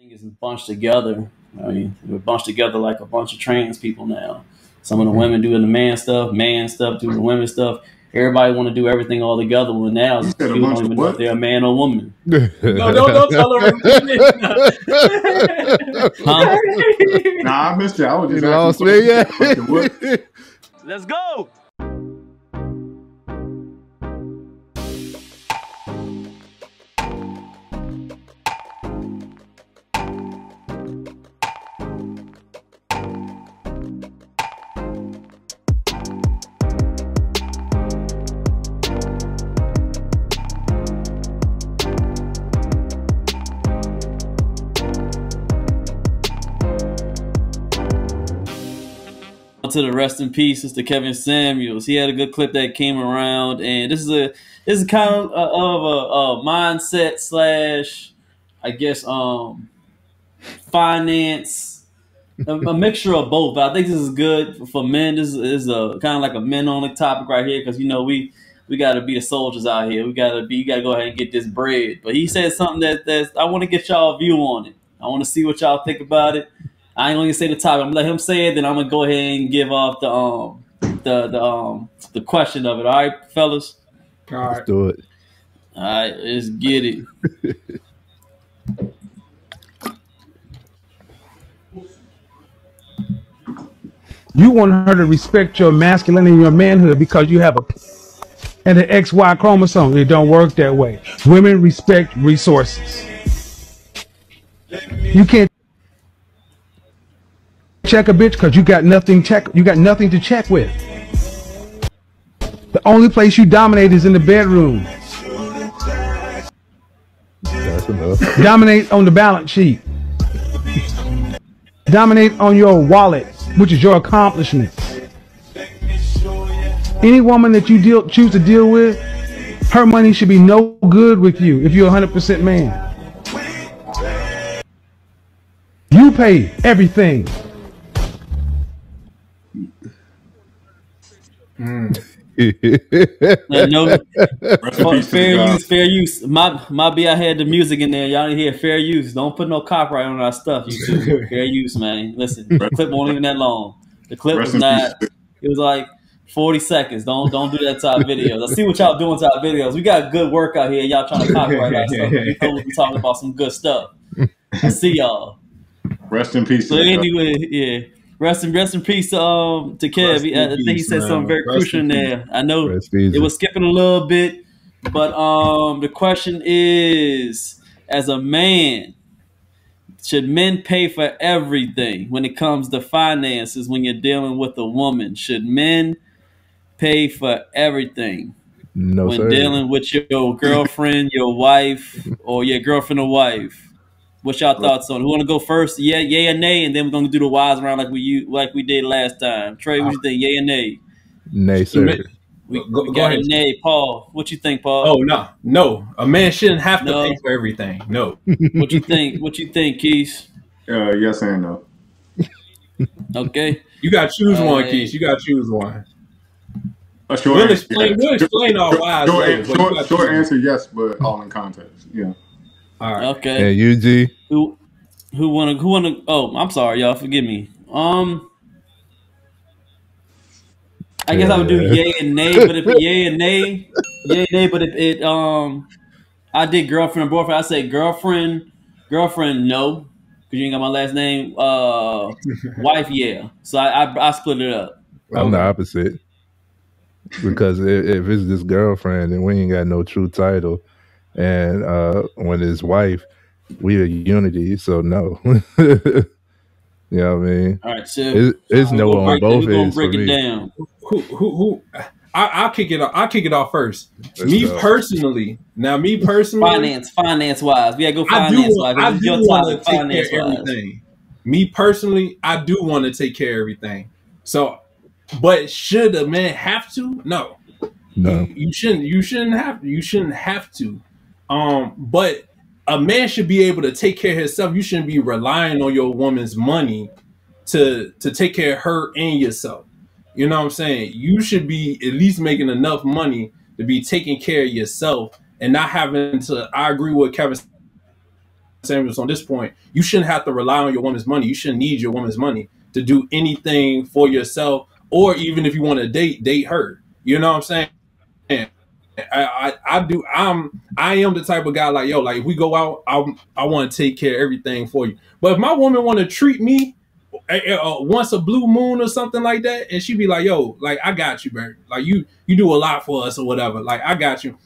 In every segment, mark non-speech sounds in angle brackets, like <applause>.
thing is bunched together. I mean, we're bunched together like a bunch of trans people now. Some of the women doing the man stuff, man stuff doing the women stuff. Everybody want to do everything all together. When now You people don't even know if they're a man or woman. <laughs> no, don't, don't tell her. Huh? Nah, I missed it. I was You just lost asking me, yeah. Let's go. To the rest in peace, Mr. Kevin Samuels. He had a good clip that came around, and this is a this is kind of a, of a, a mindset slash, I guess, um, finance, a, a mixture of both. But I think this is good for men. This is, a kind of like a men only topic right here because you know we we got to be the soldiers out here. We got to be. You got to go ahead and get this bread. But he said something that that's I want to get y'all view on it. I want to see what y'all think about it. I ain't gonna say the topic. I'm gonna let him say it, then I'm gonna go ahead and give off the um the the um the question of it. All right, fellas. All Let's do it. All right, let's get it. <laughs> You want her to respect your masculinity and your manhood because you have a and an XY chromosome. It don't work that way. Women respect resources. You can't check a bitch because you got nothing check you got nothing to check with. The only place you dominate is in the bedroom. That's enough. <laughs> Dominate on the balance sheet. Dominate on your wallet, which is your accomplishments. Any woman that you deal, choose to deal with, her money should be no good with you if you're 100% man. You pay everything. <laughs> Uh, no, Rest in fa- peace to the fair use, fair use. My my B, I had the music in there. Y'all didn't hear fair use. Don't put no copyright on our stuff. You two. <laughs> fair use, man. Listen, the clip won't even that long. The clip Rest was not. peace. It was like. 40 seconds. Don't don't do that to our videos. I see what y'all doing to our videos. We got good work out here. Y'all trying to copyright our stuff. We know we talking about some good stuff. I see y'all. Rest in peace. So to the guy. anyway, yeah. Rest in rest in peace to um to Kev. He- I think he said man. something very Rest crucial in there. I know Rest easy. it was skipping a little bit, but um the question is, as a man, should men pay for everything when it comes to finances when you're dealing with a woman? Should men pay for everything no, when sir. dealing with your girlfriend, your wife, or your girlfriend or wife? What's y'all thoughts on? Who want to go first? Yeah, yay or nay, and then we're gonna do the wise round like we u- like we did last time. Trey, what you think? Yay or nay? Nay, sir. Man- We, Go- we go got ahead. a nay. Paul, what you think, Paul? Oh no, no. A man shouldn't have to No. pay for everything. No. <laughs> What you think? What you think, Keith? Uh, yes and no. Okay. You gotta choose All one. Keith. You gotta choose one. A short We'll answer, explain- yeah. we'll explain our Short- whys Short, later, short, short answer, yes, but all in context. Yeah. All right. Okay. And UG. Who who wanna who wanna? Oh, I'm sorry, y'all. Forgive me. Um. I guess I would do yay and nay, but if yay and nay, yay and nay, but if it um, I did girlfriend and boyfriend. I say girlfriend, girlfriend, no, because you ain't got my last name. Uh, wife, yeah. So I I, I split it up. I'm the opposite. Because if, if it's this girlfriend, then we ain't got no true title. And uh, when his wife, we are unity. So no. <laughs> you know what I mean? All right, so It's, it's no gonna on break, both we're gonna ends break it down. Who who who? I, I'll kick it. Off, I'll kick it off first. Let's me go. personally. Now, me personally. Finance, finance wise, we gotta go finance wise. I This is do want to take care finance of wise. everything. Me personally, I do want to take care of everything. So, but should a man have to? No. No. You, you shouldn't. You shouldn't have. You shouldn't have to. Um, but a man should be able to take care of himself. You shouldn't be relying on your woman's money to to take care of her and yourself. You know what I'm saying? You should be at least making enough money to be taking care of yourself and not having to. I agree with Kevin Samuels on this point, you shouldn't have to rely on your woman's money. You shouldn't need your woman's money to do anything for yourself, or even if you want to date, date her. You know what I'm saying? I, I, I do I'm I am the type of guy like yo like if we go out I I want to take care of everything for you. But if my woman want to treat me uh, uh, once a blue moon or something like that, and she be like yo like I got you, bro. Like you you do a lot for us or whatever. Like I got you.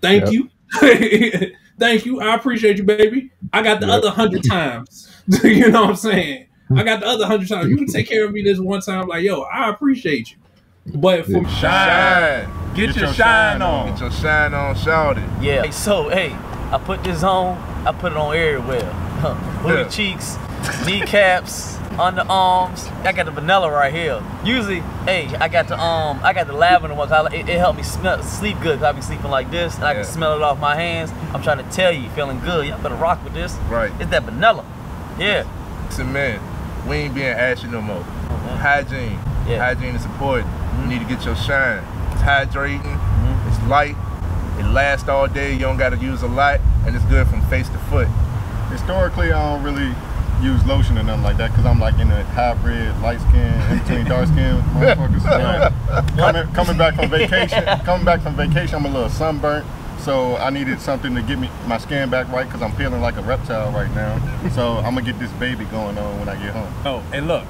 Thank Yep. you. <laughs> Thank you. I appreciate you, baby. I got the Yep. other hundred times. <laughs> you know what I'm saying? I got the other hundred times. You can take care of me this one time. Like, yo, I appreciate you. But for Yeah. Shine. Get, your, shine, on. Get your shine on, shout it. Yeah. Hey, so hey, I put this on. I put it on everywhere. <laughs> Booty Yeah. cheeks, kneecaps, <laughs> underarms. I got the vanilla right here. Usually, hey, I got the um, I got the lavender one. 'cause I- It, it helped me smell, sleep good. Cause I be sleeping like this, and I Yeah. can smell it off my hands. I'm trying to tell you, feeling good. Y'all better rock with this. Right. It's that vanilla. Yeah. Listen, man, we ain't being ashy no more. Hygiene. Yeah. Hygiene is important. You mm-hmm. need to get your shine. It's hydrating. Mm-hmm. It's light. It lasts all day. You don't got to use a lot, and it's good from face to foot. Historically, I don't really use lotion or nothing like that because I'm like in a hybrid, light skin, in between dark skin <laughs> motherfuckers. So, coming, coming back from vacation, coming back from vacation, I'm a little sunburnt. So I needed something to get me my skin back right because I'm feeling like a reptile right now. So I'm gonna get this baby going on when I get home. Oh, and look,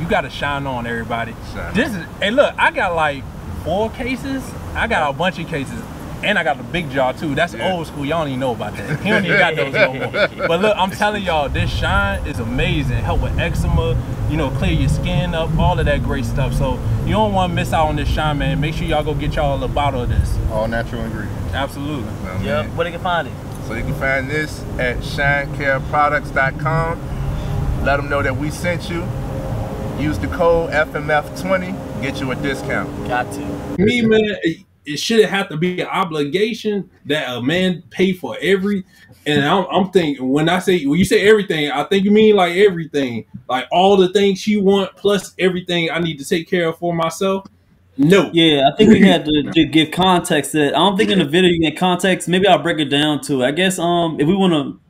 you got to shine on everybody. Shine. This is, hey, look, I got like four cases. I got a bunch of cases, and I got the big jar too. That's Yeah. old school. Y'all don't even know about that. He don't even got those no more. <laughs> But look, I'm telling y'all, this shine is amazing. Help with eczema, you know, clear your skin up, all of that great stuff. So you don't want to miss out on this shine, man. Make sure y'all go get y'all a bottle of this. All natural ingredients. Absolutely. Know what I Yeah. mean? Where they can find it? So you can find this at shinecareproducts.com. Let them know that we sent you. Use the code FMF20, get you a discount. Got to. me, man, it, it shouldn't have to be an obligation that a man pay for every. And I'm, I'm thinking when I say when you say everything, I think you mean like everything, like all the things she want plus everything I need to take care of for myself. No, Yeah, I think we had to, to give context. That I don't think in the video you get context. Maybe I'll break it down to. I guess um if we want to,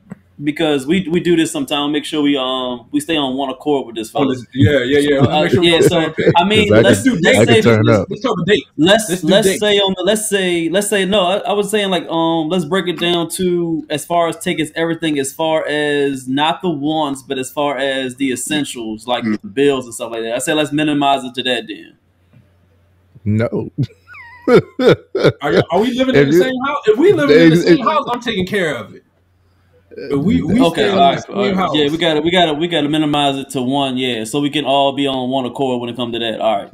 because we we do this sometimes. Make sure we um we stay on one accord with this. Oh, yeah, yeah, yeah. Uh, sure yeah, so. I mean, I let's can- do let's say turn let's, let's talk a date. let's Let's let's, do dates. say on the let's say let's say no. I, I was saying like um let's break it down to as far as take as everything as far as not the wants, but as far as the essentials like the bills and stuff like that. I said let's minimize it to that then. No. Are, are we living in the you- same house? If we live in the same ex- house, I'm taking care of it. If we we Okay, stay all in right, the same all right. house. yeah, we got to we got to we got to minimize it to one, yeah, so we can all be on one accord when it comes to that. All right.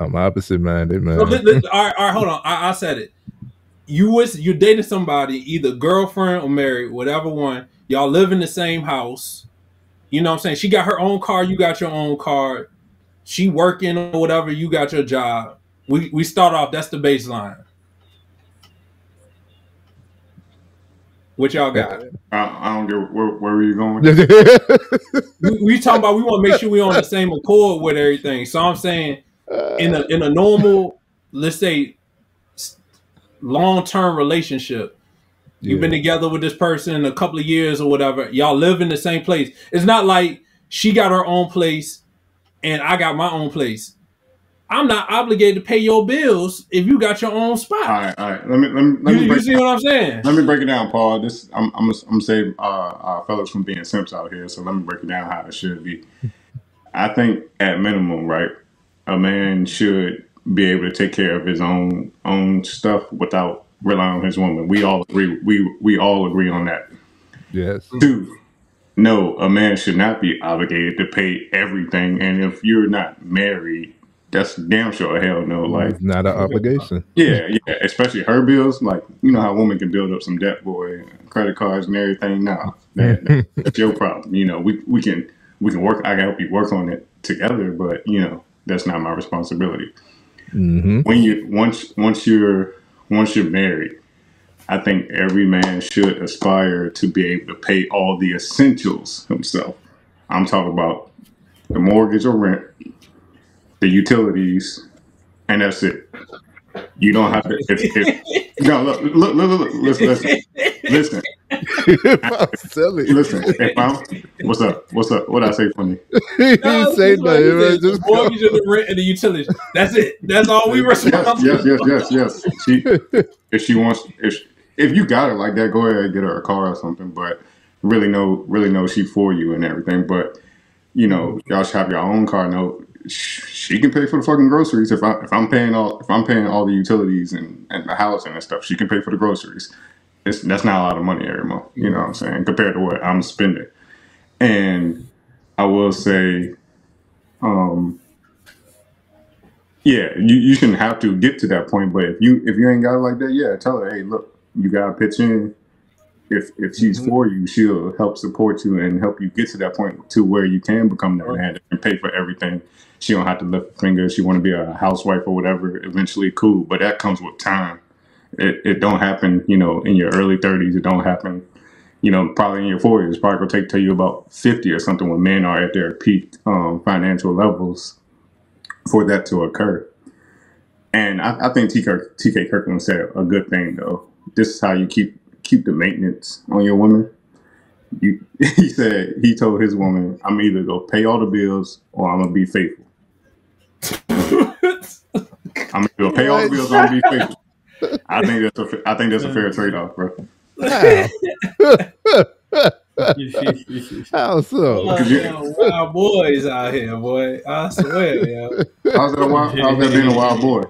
I'm opposite minded, man. So, li- li- all, right, all right, hold on. I, I said it. You was you dating somebody, either girlfriend or married, whatever one. Y'all live in the same house. You know what I'm saying? She got her own car, you got your own car. She working or whatever, you got your job. We we start off. That's the baseline. What y'all got? I, I don't get where, where were you going? <laughs> we, we talking about we want to make sure we on the same accord with everything. So I'm saying uh, in a in a normal, let's say, long term relationship, you've been together with this person a couple of years or whatever. Y'all live in the same place. It's not like she got her own place and I got my own place. I'm not obligated to pay your bills if you got your own spot. right, all right. Let me let me let You, me you break, see what I'm saying? let me break it down, Paul. This I'm I'm I'm gonna save uh, uh fellas from being simps out here. So let me break it down how it should be. I think at minimum, right, a man should be able to take care of his own own stuff without relying on his woman. We all agree. We we all agree on that. yes. Two, no, a man should not be obligated to pay everything. And if you're not married, that's damn sure hell no. Like It's not an obligation. yeah, yeah, especially her bills. Like you know how women can build up some debt, boy, credit cards and everything. No, that, that's your problem. You know, we we can we can work. I can help you work on it together, but you know that's not my responsibility. hmm When you once once you're once you're married, I think every man should aspire to be able to pay all the essentials himself. I'm talking about the mortgage or rent, the utilities, and that's it. You don't have to. If, if no, look, look, look, look, look listen, listen, listen. if Listen, if I'm what's up? What's up? What I say funny? <laughs> he No, say that's what he nothing. said. man. The Just mortgage and the rent and the utilities. That's it. That's all we Yes, responsible. yes, yes, yes, yes. She, if she wants, if if you got her like that, go ahead and get her a car or something. But really know, really know she for you and everything. But you know, y'all should have your own car note. Sh- She can pay for the fucking groceries if I if I'm paying all if I'm paying all the utilities and, and the housing and stuff. She can pay for the groceries. It's, that's not a lot of money every month. You know what I'm saying? Compared to what I'm spending. And I will say, um, yeah, you, you shouldn't have to get to that point, but if you if you ain't got it like that, yeah, tell her, hey, look, you gotta pitch in. If if she's for you, she'll help support you and help you get to that point to where you can become that man and pay for everything. She don't have to lift a finger. She want to be a housewife or whatever. Eventually, cool, but that comes with time. It it don't happen, you know, in your early thirties. It don't happen, you know, probably in your forties. Probably gonna take till you about fifty or something when men are at their peak um, financial levels for that to occur. And I, I think TK, TK Kirkland said a good thing though. This is how you keep keep the maintenance on your woman. You, <laughs> he said he told his woman, "I'm either gonna pay all the bills or I'm gonna be faithful. <laughs> I'm either gonna pay all the bills or I'm gonna be faithful." I think that's a fa- I think that's a fair trade off, bro. <laughs> How so? Oh, wild boys out here, boy. I swear, yeah. How's that? Wild, how's that being a wild boy?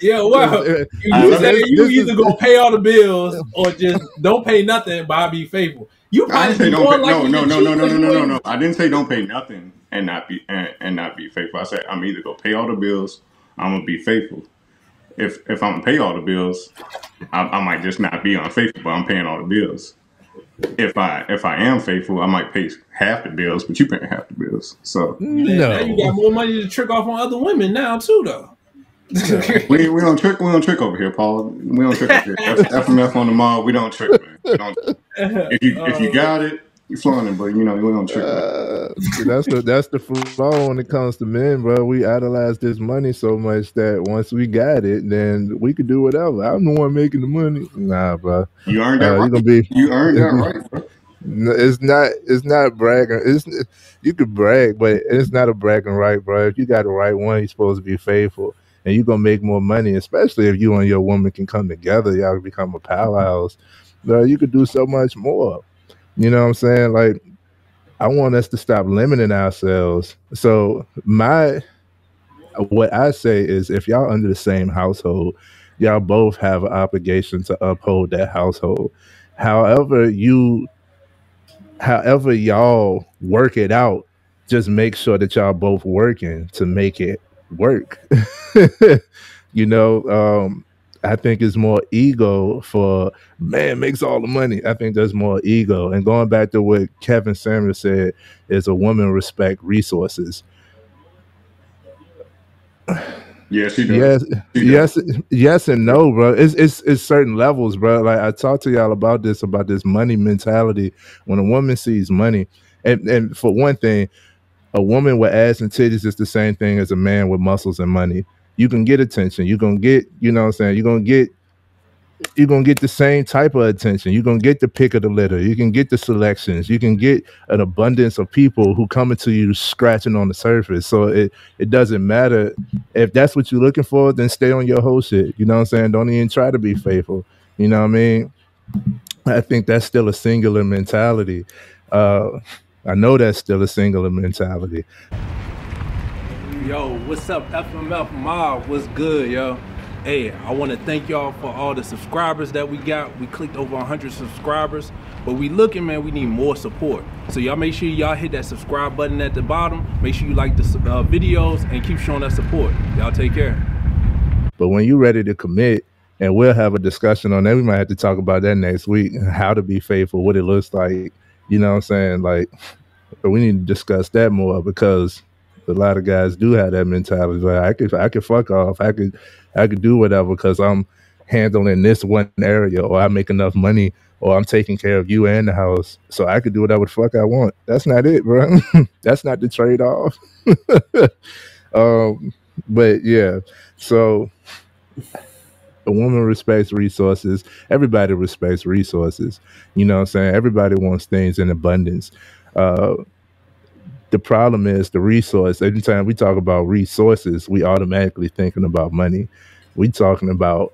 Yeah, wow. You, I you say this- you this either is- gonna pay all the bills or just don't pay nothing, but I'll be faithful. You probably say be don't pay, likely no, no, no, no, no, no, no, no, no. I didn't say don't pay nothing and not be and, and not be faithful. I said I'm either gonna pay all the bills, I'm gonna be faithful. If if I'm gonna pay all the bills, I, I might just not be unfaithful, but I'm paying all the bills. If I if I am faithful, I might pay half the bills, but you paying half the bills. So Man, Now you got more money to trick off on other women now too, though. <laughs> we we don't trick we don't trick over here, Paul. We don't trick over here. F- FMF on the mall. We don't trick. Man. We don't, if you if you got it, you flaunting, but you know we don't trick. Uh, that's the that's the flaw when it comes to men, bro. We idolize this money so much that once we got it, then we could do whatever. I'm the one making the money. Nah, bro. You earned that Uh, right. you gonna be You earned that <laughs> right. Bro. No, It's not. It's not bragging. It's you could brag, but it's not a bragging right, bro. If you got the right one, you're supposed to be faithful, and you're gonna make more money. Especially if you and your woman can come together, y'all become a powerhouse. Bro, you could do so much more. You know what I'm saying? Like, I want us to stop limiting ourselves. So my, what I say is, if y'all under the same household, y'all both have an obligation to uphold that household. However, you however y'all work it out, just make sure that y'all both working to make it work. <laughs> you know, um, I think it's more ego for man makes all the money. I think there's more ego. And going back to what Kevin Samuel said, is a woman respect resources. Yeah, she does. Yes, She yes, yes, and no, bro. It's it's it's certain levels, bro. Like I talked to y'all about this about this money mentality. When a woman sees money, and and for one thing, a woman with ass and titties is the same thing as a man with muscles and money. You can get attention. You're gonna get, you know what I'm saying. You're gonna get, you're gonna get the same type of attention. You're gonna get the pick of the litter. You can get the selections. You can get an abundance of people who coming to you scratching on the surface. So it it doesn't matter if that's what you're looking for, then stay on your whole shit. You know what I'm saying? Don't even try to be faithful. You know what I mean? I think that's still a singular mentality. Uh, I know that's still a singular mentality. Yo, what's up, FMF Mob? What's good, yo? Hey, I want to thank y'all for all the subscribers that we got. We clicked over 100 subscribers, but we looking, man, we need more support. So y'all make sure y'all hit that subscribe button at the bottom. Make sure you like the uh, videos and keep showing that support. Y'all take care. But when you're ready to commit, and we'll have a discussion on that. We might have to talk about that next week. How to be faithful, what it looks like. You know what I'm saying? Like, we need to discuss that more because a lot of guys do have that mentality. Like, I could, I could fuck off. I could, I could do whatever because I'm handling this one area, or I make enough money, or I'm taking care of you and the house, so I could do whatever the fuck I want. That's not it, bro. <laughs> That's not the trade off. <laughs> um, but yeah, so a woman respects resources. Everybody respects resources. You know what I'm saying? Everybody wants things in abundance. Uh, the problem is the resource. Anytime we talk about resources, we automatically thinking about money. We talking about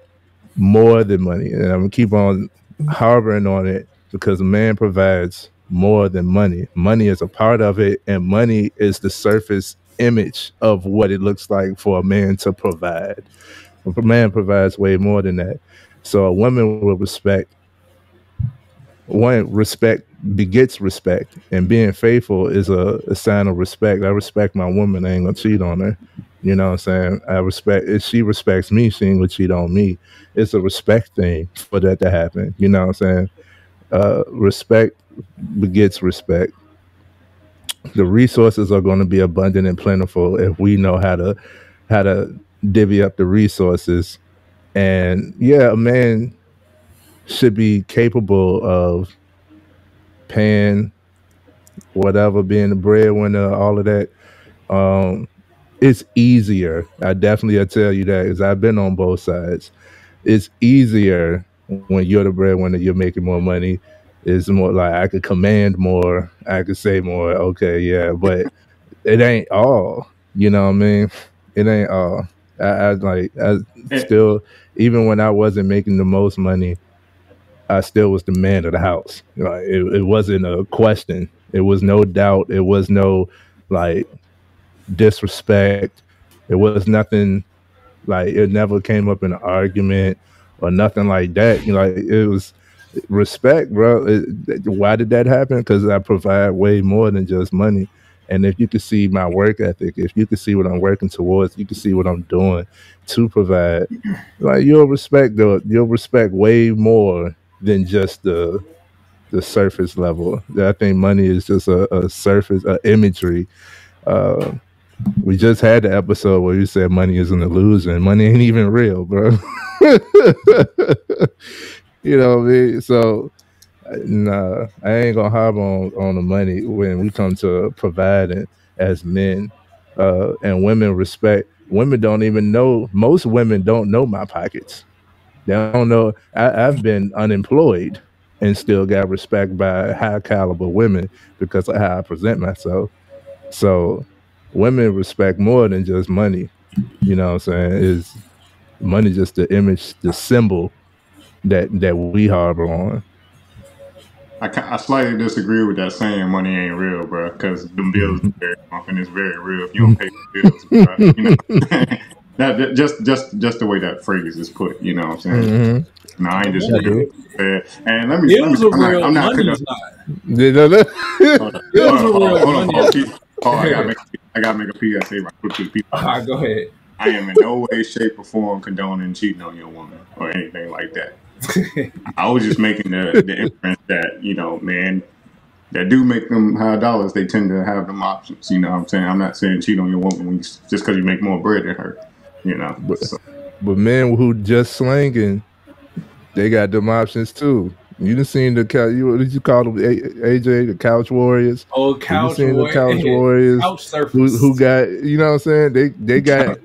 more than money, and I'm gonna keep on harboring on it because a man provides more than money. Money is a part of it, and money is the surface image of what it looks like for a man to provide. A man provides way more than that. So a woman will respect one respect begets respect and being faithful is a, a, sign of respect. I respect my woman. I ain't gonna cheat on her. You know what i'm saying? I respect if she respects me she ain't gonna cheat on me. It's a respect thing for that to happen. You know what i'm saying? Uh, respect begets respect. The resources are going to be abundant and plentiful if we know how to how to divvy up the resources and yeah a man should be capable of paying whatever, being the breadwinner, all of that. Um, it's easier. I definitely I tell you that because I've been on both sides. It's easier when you're the breadwinner, you're making more money. It's more like I could command more, I could say more. Okay, yeah, but it ain't all. You know what I mean? It ain't all. I, I like I still even when I wasn't making the most money, I still was the man of the house. Like it, it wasn't a question. It was no doubt. It was no like disrespect. It was nothing like it never came up in an argument or nothing like that. You know, like, it was respect, bro. It, why did that happen? Because I provide way more than just money. And if you can see my work ethic, if you can see what I'm working towards, you can see what I'm doing to provide. Like you'll respect the you'll respect way more than just the the surface level. I think money is just a, a surface, a imagery. Uh, we just had the episode where you said money is an illusion. Money ain't even real, bro. <laughs> you know what I mean? So, nah, I ain't gonna harbor on, on the money when we come to providing as men. Uh, and women respect. Women don't even know. Most women don't know my pockets. They don't know. I, I've been unemployed and still got respect by high caliber women because of how I present myself. So women respect more than just money. You know what I'm saying? Is money just the image, the symbol that that we harbor on. I, I slightly disagree with that saying money ain't real, bro, because the bills are very often is very real if you don't pay the bills, bro. You know? <laughs> that, just just just the way that phrase is put, you know what I'm saying? Mm-hmm. No, I ain't just yeah, and let me, let me I'm, not, I'm not gonna hold on, hold on, hold on, hold on, Oh, I gotta <laughs> make I gotta make a PSA right quick to the people. Uh, go ahead. I am in no way, shape, or form condoning cheating on your woman or anything like that. <laughs> I was just making the, the inference that, you know, man, that do make them high dollars, they tend to have them options. You know what I'm saying? I'm not saying cheat on your woman you, just because you make more bread than her. You know. But, so. but men who just slanging, they got them options too. You done seen the couch? You what did you call them? AJ, the Couch Warriors. Oh, Couch you seen the <laughs> Couch Warriors. Couch who, who got? You know what I'm saying? They they <laughs> got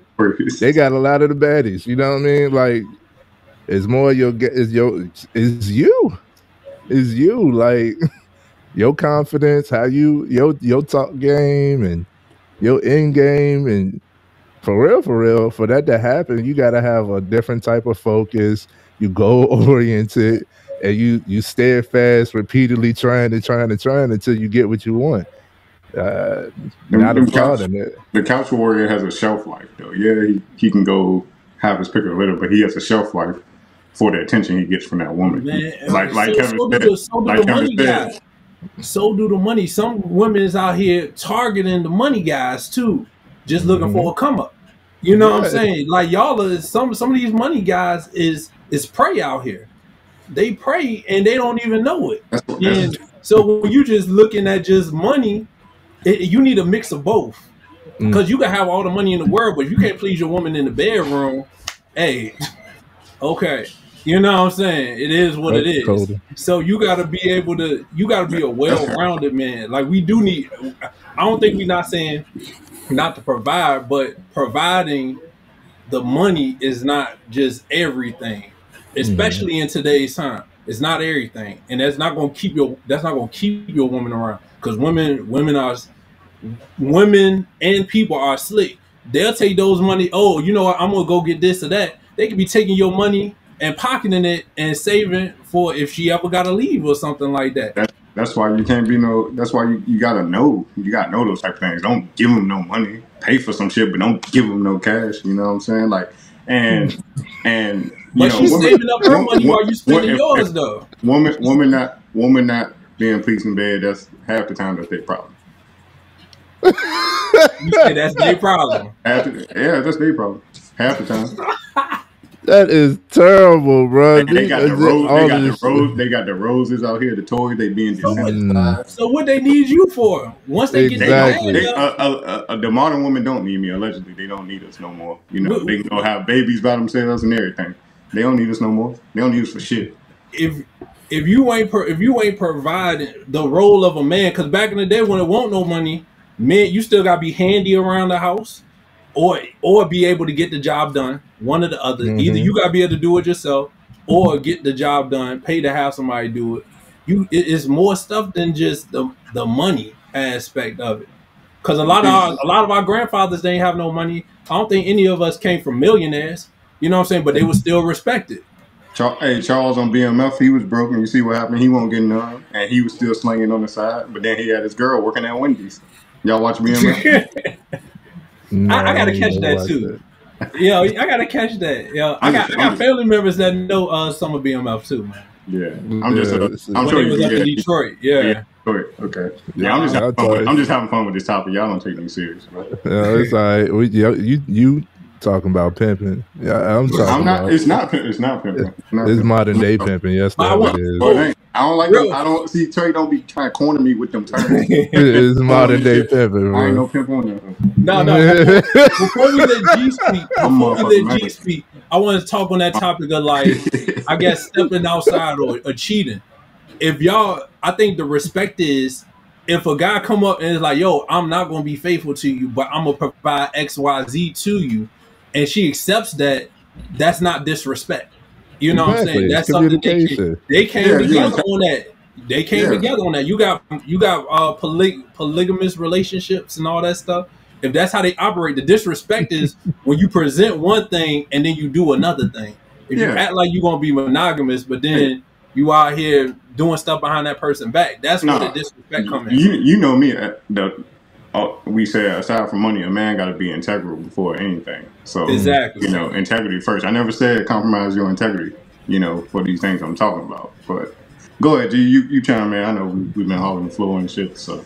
they got a lot of the baddies. You know what I mean? Like it's more your is your is you is you like <laughs> your confidence, how you your your talk game and your end game and for real, for real, for that to happen, you got to have a different type of focus. You go <laughs> oriented and you you steadfast repeatedly trying and trying and trying until you get what you want. Uh, not applauding couch, it. The couch warrior has a shelf life, though. Yeah, he, he can go have his pick of litter, but he has a shelf life for the attention he gets from that woman. Man, like like so, Kevin so said, the, so like Kevin said. So do the money. Some women is out here targeting the money guys too, just looking mm-hmm. for a come up. You know what I'm saying? Like y'all are some some of these money guys is is prey out here they pray and they don't even know it. And so when you just looking at just money, it, you need a mix of both. Because mm. you can have all the money in the world, but if you can't please your woman in the bedroom, hey, <laughs> okay. You know what I'm saying? It is what That's it is. So you got to be able to, you got to be a well-rounded man. Like we do need. I don't think we're not saying not to provide, but providing the money is not just everything, mm-hmm. especially in today's time. It's not everything, and that's not gonna keep your that's not gonna keep your woman around because women women are women and people are slick. They'll take those money. Oh, you know what? I'm gonna go get this or that. They could be taking your money and pocketing it and saving for if she ever got to leave or something like that. That, that's why you can't be no. That's why you, you gotta know. You gotta know those type of things. Don't give them no money. Pay for some shit, but don't give them no cash. You know what I'm saying? Like, and hmm. and you But know, she's women- saving up her money while you spending if- yours, if though. Woman, woman not woman not being pleased in bed. That's half the time that's their problem. You say that's their problem. Half the, yeah, that's their problem. Half the time. <laughs> That is terrible, bro. And they got the rose. They got the rose. They got the roses out here. The toys. They being desensitized. So what they need you for? Once they They get don't, they, uh, uh, uh, the modern women don't need me. Allegedly, they don't need us no more. You know, they can go have babies by themselves and everything. They don't need us no more. They don't need us for shit. if if you ain't pro, if you ain't providing the role of a man, because back in the day when it won't no money, man, you still gotta be handy around the house, or or be able to get the job done. One or the other. Mhm. Either you gotta be able to do it yourself, or get the job done. Pay to have somebody do it. You it- it's more stuff than just the the money aspect of it. Because a lot of our, a lot of our grandfathers they didn't have no money. I don't think any of us came from millionaires. You know what I'm saying? But they were still respected. Char- hey, Charles on BMF, he was broken. You see what happened? He won't get none, and he was still slinging on the side. But then he had his girl working at Wendy's. Y'all watch BMF? No, <laughs> I, I gotta catch that too. Yeah, I gotta catch that. Yeah, I got I got family members that know uh, some of BMF too, man. yeah, I'm just. Yeah, Uh, I'm when sure they you was can up in. Detroit, yeah. Yeah. Detroit. Okay. Yeah, I'm just I'll having fun tell with, you. I'm just having fun with this topic. Y'all don't take me serious, bro. Yeah, it's all right. We, yeah, you you talking about pimping? Yeah, I'm talking I'm not. about. It's not. pimp- It's not pimping. It's, not It's pimping. modern day pimping. Yes, But I that's what it is. But it ain't. I don't like Real- them. I don't see Trey. Don't be trying to corner me with them terms. <laughs> It's modern day pimping, I ain't bro. no pimp on there. No, no. <laughs> Before we let G speak, I'm before we motherfucking let G speak, I want to talk on that topic of like, I guess <laughs> stepping outside or, or cheating. If y'all, I think the respect is if a guy come up and is like, "Yo, I'm not gonna be faithful to you, but I'm gonna provide X, Y, Z to you," and she accepts that, that's not disrespect. You know what I'm saying? That's It's something they, communication. they came Yeah, together yeah. on that. They came Yeah. together on that. You got you got uh poly- polygamous relationships and all that stuff. If that's how they operate, the disrespect is <laughs> when you present one thing and then you do another thing. If you act like you're gonna be monogamous, but then you out here doing stuff behind that person back, that's where the disrespect comes in. You you know me. uh, The uh, we say aside from money, a man got to be integral before anything. So Exactly. you know, integrity first. I never said compromise your integrity. You know, for these things I'm talking about. But go ahead, G. You you chime in. I know we, we've been holding the floor and shit. So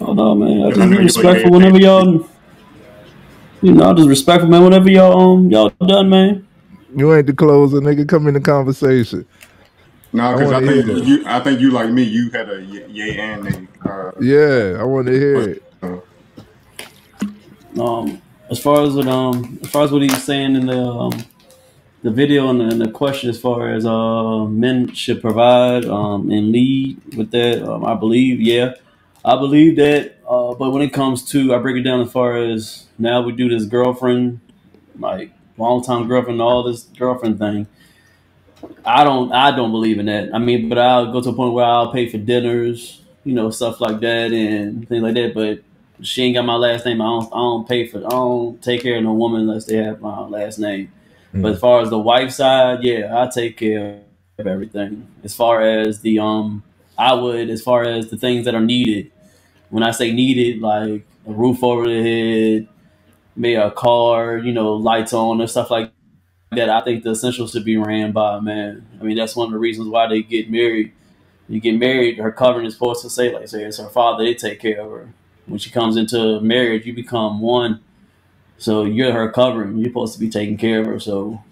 Oh no, man. I I just know be respectful like whenever y'all. You know, I just respectful, man. Whenever y'all um y'all done, man. You ain't the closer, nigga. Come in the conversation. No, I because I, wanna think hear that. you I think you like me. You had a yay and nay. Uh, Yeah, I want to hear it. Um, as far as what um as far as what he's saying in the um the video and the, and the question as far as uh men should provide um and lead with that, um, I believe, yeah, I believe that. Uh, but when it comes to, I break it down as far as now we do this girlfriend, like long time girlfriend, all this girlfriend thing. I don't, I don't believe in that. I mean, but I'll go to a point where I'll pay for dinners, you know, stuff like that and things like that. But she ain't got my last name. I don't, I don't pay for, I don't take care of no woman unless they have my last name. But as far as the wife side, yeah, I take care of everything. As far as the um, I would as far as the things that are needed. When I say needed, like a roof over the head, maybe a car, you know, lights on and stuff like that. I think the essentials should be ran by a man. I mean, that's one of the reasons why they get married. You get married, her covering is supposed to say, like, say it's her father, they take care of her. When she comes into marriage, you become one. So you're her covering. You're supposed to be taking care of her. So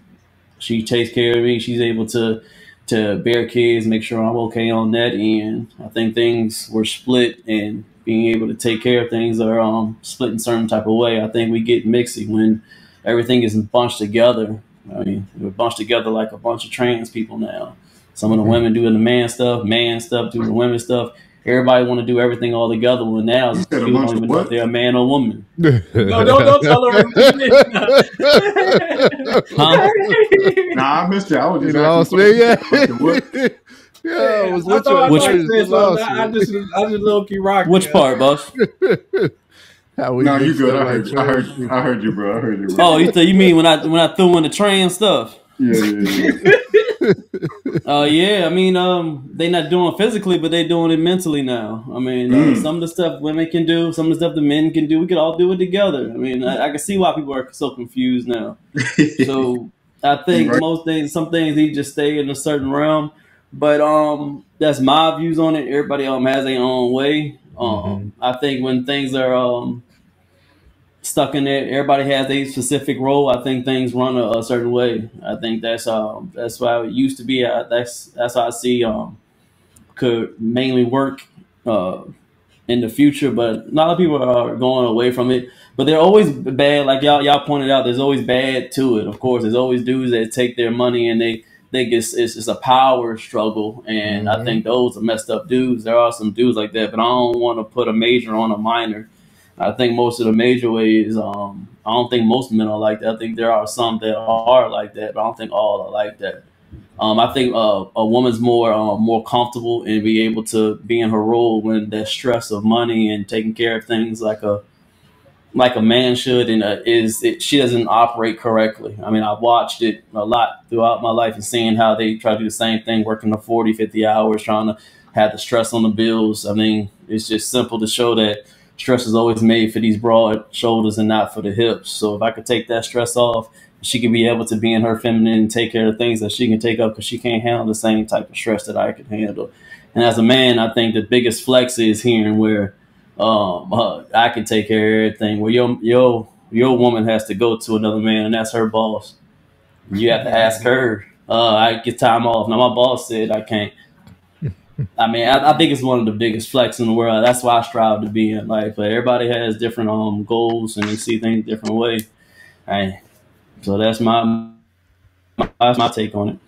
she takes care of me. She's able to to bear kids, make sure I'm okay on that end. I think things were split and being able to take care of things are um, split in certain type of way. I think we get mixy when everything is bunched together. I mean, we're bunched together like a bunch of trans people now. Some of the women doing the man stuff, man stuff doing the women stuff. everybody want to do everything all together. When now You people don't even know if they're a man or woman. <laughs> No, don't, don't tell her. <laughs> Huh? Nah, I missed it. I was You just lost asking me, yeah. <laughs> yeah, I was I with thought I you. Which- thought you You said something. lost I just, I just low key rocking. Which part, boss? How we No, just you good. I heard, I heard, trash I heard you, bro. I heard you, bro. Oh, you th- you mean when I when I threw in the trans stuff? Yeah, yeah, yeah. <laughs> Oh yeah, I mean, um, they not doing it physically, but they doing it mentally now. I mean, uh, Mm. some of the stuff women can do, some of the stuff the men can do. We could all do it together. I mean, I, I can see why people are so confused now. <laughs> So I think Right. most things, some things need to just stay in a certain realm. But um, that's my views on it. Everybody um has their own way. Um, I think when things are um stuck in there, everybody has a specific role. I think things run a, a certain way. I think that's um that's why it used to be. Uh, that's that's how I see um could mainly work uh in the future. But a lot of people are going away from it. But they're always bad. Like y'all y'all pointed out, there's always bad to it. Of course, there's always dudes that take their money and they think it's it's, it's a power struggle. And I Mhm. think those are messed up dudes. There are some dudes like that, but I don't want to put a major on a minor. I think most of the major ways, um, I don't think most men are like that. I think there are some that are like that, but I don't think all are like that. Um, I think uh, a woman's more uh, more comfortable and be able to be in her role when that stress of money and taking care of things like a like a man should and uh, is it, she doesn't operate correctly. I mean, I've watched it a lot throughout my life and seeing how they try to do the same thing, working the 40, 50 hours, trying to have the stress on the bills. I mean, it's just simple to show that stress is always made for these broad shoulders and not for the hips. So if I could take that stress off, she could be able to be in her feminine and take care of things that she can take up because she can't handle the same type of stress that I can handle. And as a man, I think the biggest flex is hearing where um, uh, I can take care of everything. Where your your your woman has to go to another man, and that's her boss. You have to ask her. Uh, I get time off. Now my boss said I can't. I mean, I, I think it's one of the biggest flex in the world. That's why I strive to be in life. But everybody has different um goals and they see things different way. Hey, so that's my, my that's my take on it.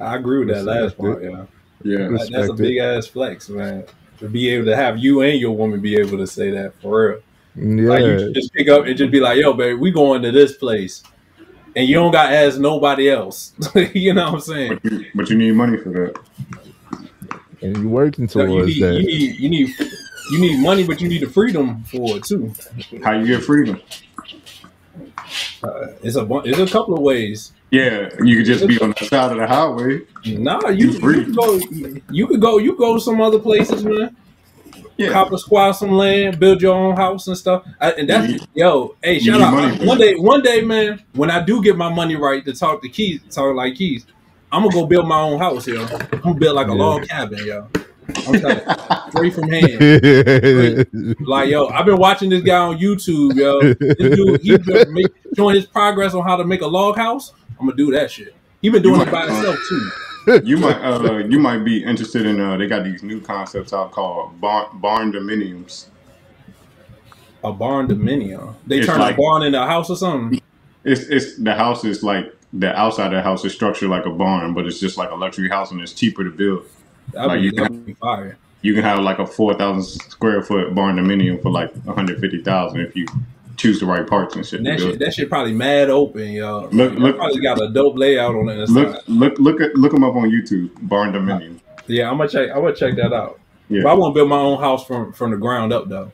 I agree with that last part. Yeah, yeah. That- that's a Respect it. big ass flex, man. To be able to have you and your woman be able to say that for real. Yeah, Like you just pick up and just be like, "Yo, baby, we going to this place," and you don't got to ask nobody else. <laughs> you know what I'm saying? But you, but you need money for that. And you working So you towards need, that. you need, you need, you need money, but you need the freedom for it too. How you get freedom? Uh, it's a, it's a couple of ways. Yeah, you could just be on the side of the highway. Nah, you, You free. you could go, you could go, you go some other places, man. Yeah. Cop a squat some land, build your own house and stuff. I, and that's You yo, hey, shout out. money one day, one day, man, when I do get my money right to talk to Keys, talk like Keys, I'm gonna go build my own house, yo. I'm gonna build like a Yeah. log cabin, yo. I'm telling you, straight from hand. <laughs> Like yo, I've been watching this guy on YouTube, yo. This dude, he's been make, showing his progress on how to make a log house. I'm gonna do that shit. He been doing You it by might- himself too. <laughs> you might uh you might be interested in uh they got these new concepts out called barn barndominiums. A barndominium. They It's turn like- a barn into a house or something. It's it's the house is like the outside of the house is structured like a barn, but it's just like a luxury house and it's cheaper to build. That'd Like be, you be fire. You can have like a four thousand square foot barndominium for like one hundred fifty thousand if you choose the right parts and shit. And that shit, that shit probably mad open, yo. Look- That look- probably got a dope layout on the inside. Look look look at look them up on YouTube. Barndominium. Yeah, I'm gonna check. I'm gonna check that out. Yeah. But I want to build my own house from from the ground up, though.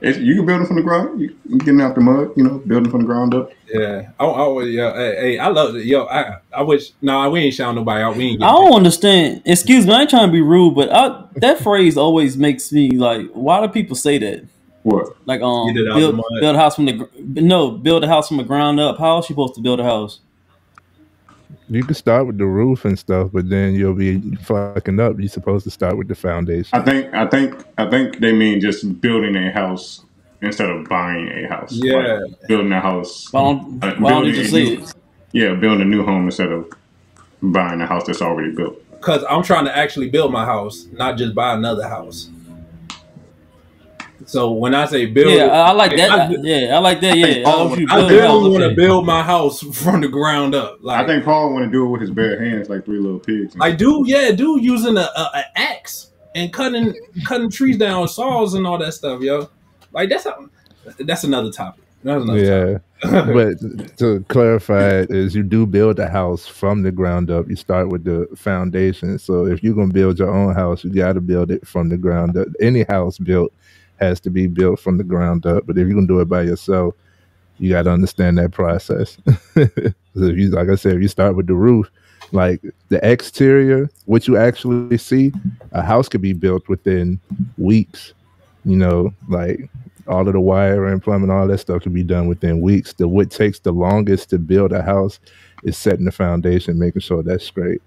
It's, you can build it from the ground. You, you getting out the mud, you know, building from the ground up. Yeah, I, I yeah, hey, hey, I love it, yo. I I wish no, we ain't shouting nobody out. We ain't. I don't understand. Excuse me, I ain't trying to be rude, but I, that <laughs> phrase always makes me like, why do people say that? What? Like, um, Get it out build, build a house from the no, build a house from the ground up. How else you supposed to build a house? You can start with the roof and stuff, but then you'll be fucking up. You're supposed to start with the foundation. I think I think I think they mean just building a house instead of buying a house. Yeah. Like, building a house. Why don't Why don't you building just a new- Yeah, building a new home instead of buying a house that's already built. because I'm trying to actually build my house, not just buy another house. So when I say build, Yeah, I I like that. I, yeah, I like that. Yeah, I hope you I build a really want to build my house <laughs> from the ground up. Like, I think Paul want to do it with his bare hands, like three little pigs. I do, dude, yeah, do using a, a, a axe and cutting cutting trees down with saws and all that stuff, yo. Like that's a, that's another topic. That's another Yeah. <laughs> but to clarify it is you do build a house from the ground up. You start with the foundation. So if you're gonna build your own house, you gotta build it from the ground up. Any house built has to be built from the ground up. But if you're gonna do it by yourself, you gotta understand that process. <laughs> if you like I said, if you start with the roof, like the exterior, what you actually see, a house could be built within weeks. You know, like all of the wiring, and plumbing, all that stuff can be done within weeks. The what takes the longest to build a house is setting the foundation, making sure that's straight.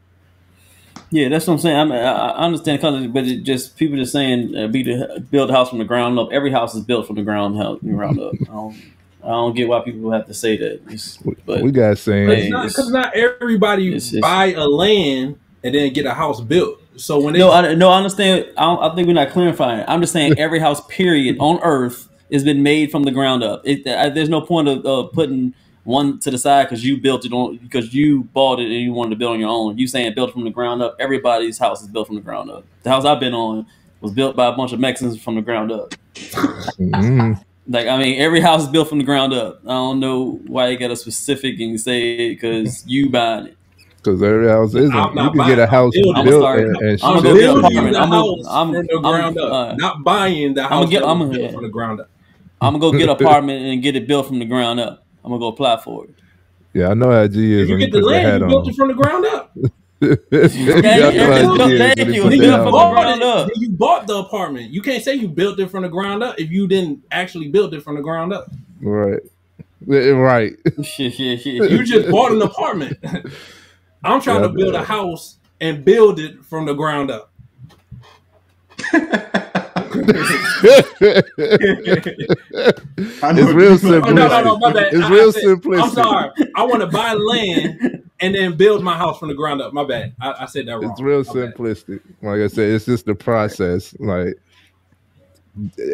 Yeah, that's what I'm saying. I, mean, I I understand, color, but it just people just saying uh, be to build a house from the ground up. Every house is built from the ground up. Ground up. I don't, I don't get why people have to say that. It's, but we got saying Because not, 'cause not everybody It's- it's- buy a land and then get a house built. So when they no, I, no, I understand. I, don't, I think we're not clarifying. I'm just saying every house, period, on Earth has been made from the ground up. It, there's no point of uh, putting one to the side because you built it on because you bought it and you wanted to build on your own. You saying built from the ground up. Everybody's house is built from the ground up. The house I've been on was built by a bunch of Mexicans from the ground up. mm, Like I mean, every house is built from the ground up. I don't know why you got a specific and say because you buying it. because every house isn't. I'm You can get a house I'm built start- and, and I'm gonna shit. get an building apartment. the I'm house gonna- I'm- from the I'm- ground up, uh, not buying the house get- I'm was gonna- built yeah. from the ground up. I'm gonna go get an <laughs> apartment and get it built from the ground up. I'm gonna go apply for it. Yeah, I know how G is If you when get the put land, you built it from the ground up. yeah, I know it's how built- G is when thank he you. put It's the built hat from the ground up. You bought the apartment. You can't say you built it from the ground up if you didn't actually build it from the ground up. Right. Right. <laughs> Shit, shit, shit. You just bought an apartment. <laughs> I'm trying Yeah, to build a house and build it from the ground up. <laughs> <laughs> I know It's real what you mean. Oh, no, no, no, my bad. It's I- real I said- simplistic. I'm sorry. I want to buy land and then build my house from the ground up. My bad. I, I said that wrong. It's real My bad. simplistic. Like I said, it's just the process. Like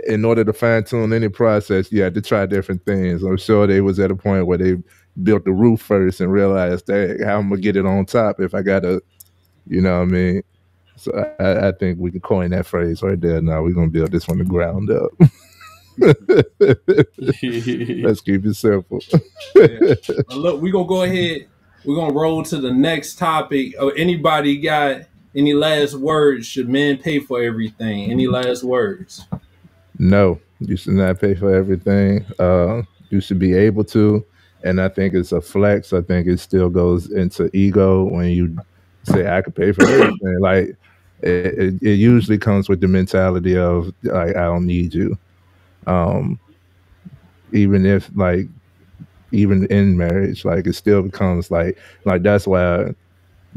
in order to fine tune any process, you had to try different things. I'm sure they was at a point where they built the roof first and realized that how I'm gonna get it on top if I gotta, you know what I mean. So I, I think we can coin that phrase right there. Now we're gonna build this from the ground up. <laughs> Let's keep it simple. Uh, look, we're gonna go ahead. We're gonna roll to the next topic. Oh, anybody got any last words? Should men pay for everything? Any last words? No, you should not pay for everything. Uh, you should be able to, and I think it's a flex. I think it still goes into ego when you say I could pay for everything. like it, it, it usually comes with the mentality of like I don't need you. Um, even if like even in marriage, like it still becomes like like that's why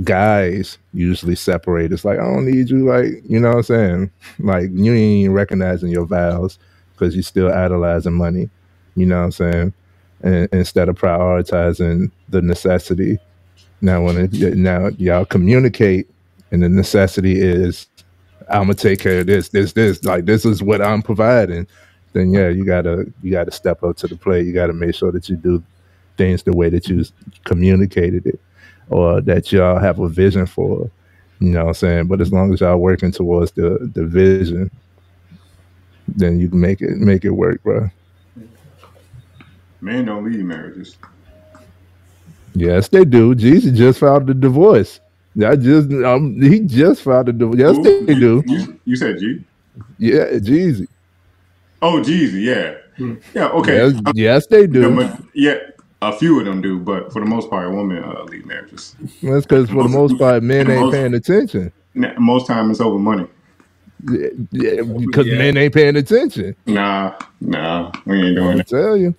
guys usually separate. It's like I don't need you. Like you know what I'm saying? Like you ain't even recognizing your vows because you're still idolizing money. You know what I'm saying? And instead of prioritizing the necessity. Now when it, now y'all communicate, and the necessity is I'm gonna take care of this, this, this. Like this is what I'm providing. Then yeah, you gotta you gotta step up to the plate. You gotta make sure that you do things the way that you communicated it, or that y'all have a vision for. You know what I'm saying? But as long as y'all working towards the the vision, then you can make it make it work, bro. Men don't leave marriages. Yes, they do. Jeezy just filed the divorce. I just um he just filed the divorce. Yes, Who? they do. You, you, you said G? Yeah, Jeezy. Oh, Jeezy, yeah. Yeah, okay. Yes, yes, they do. but, yeah, a few of them do, but for the most part, women uh, leave marriages. That's because for the most part, men ain't paying attention. Most time it's over money. Yeah, because Yeah. men ain't paying attention. Nah, nah, we ain't doing I that. tell you.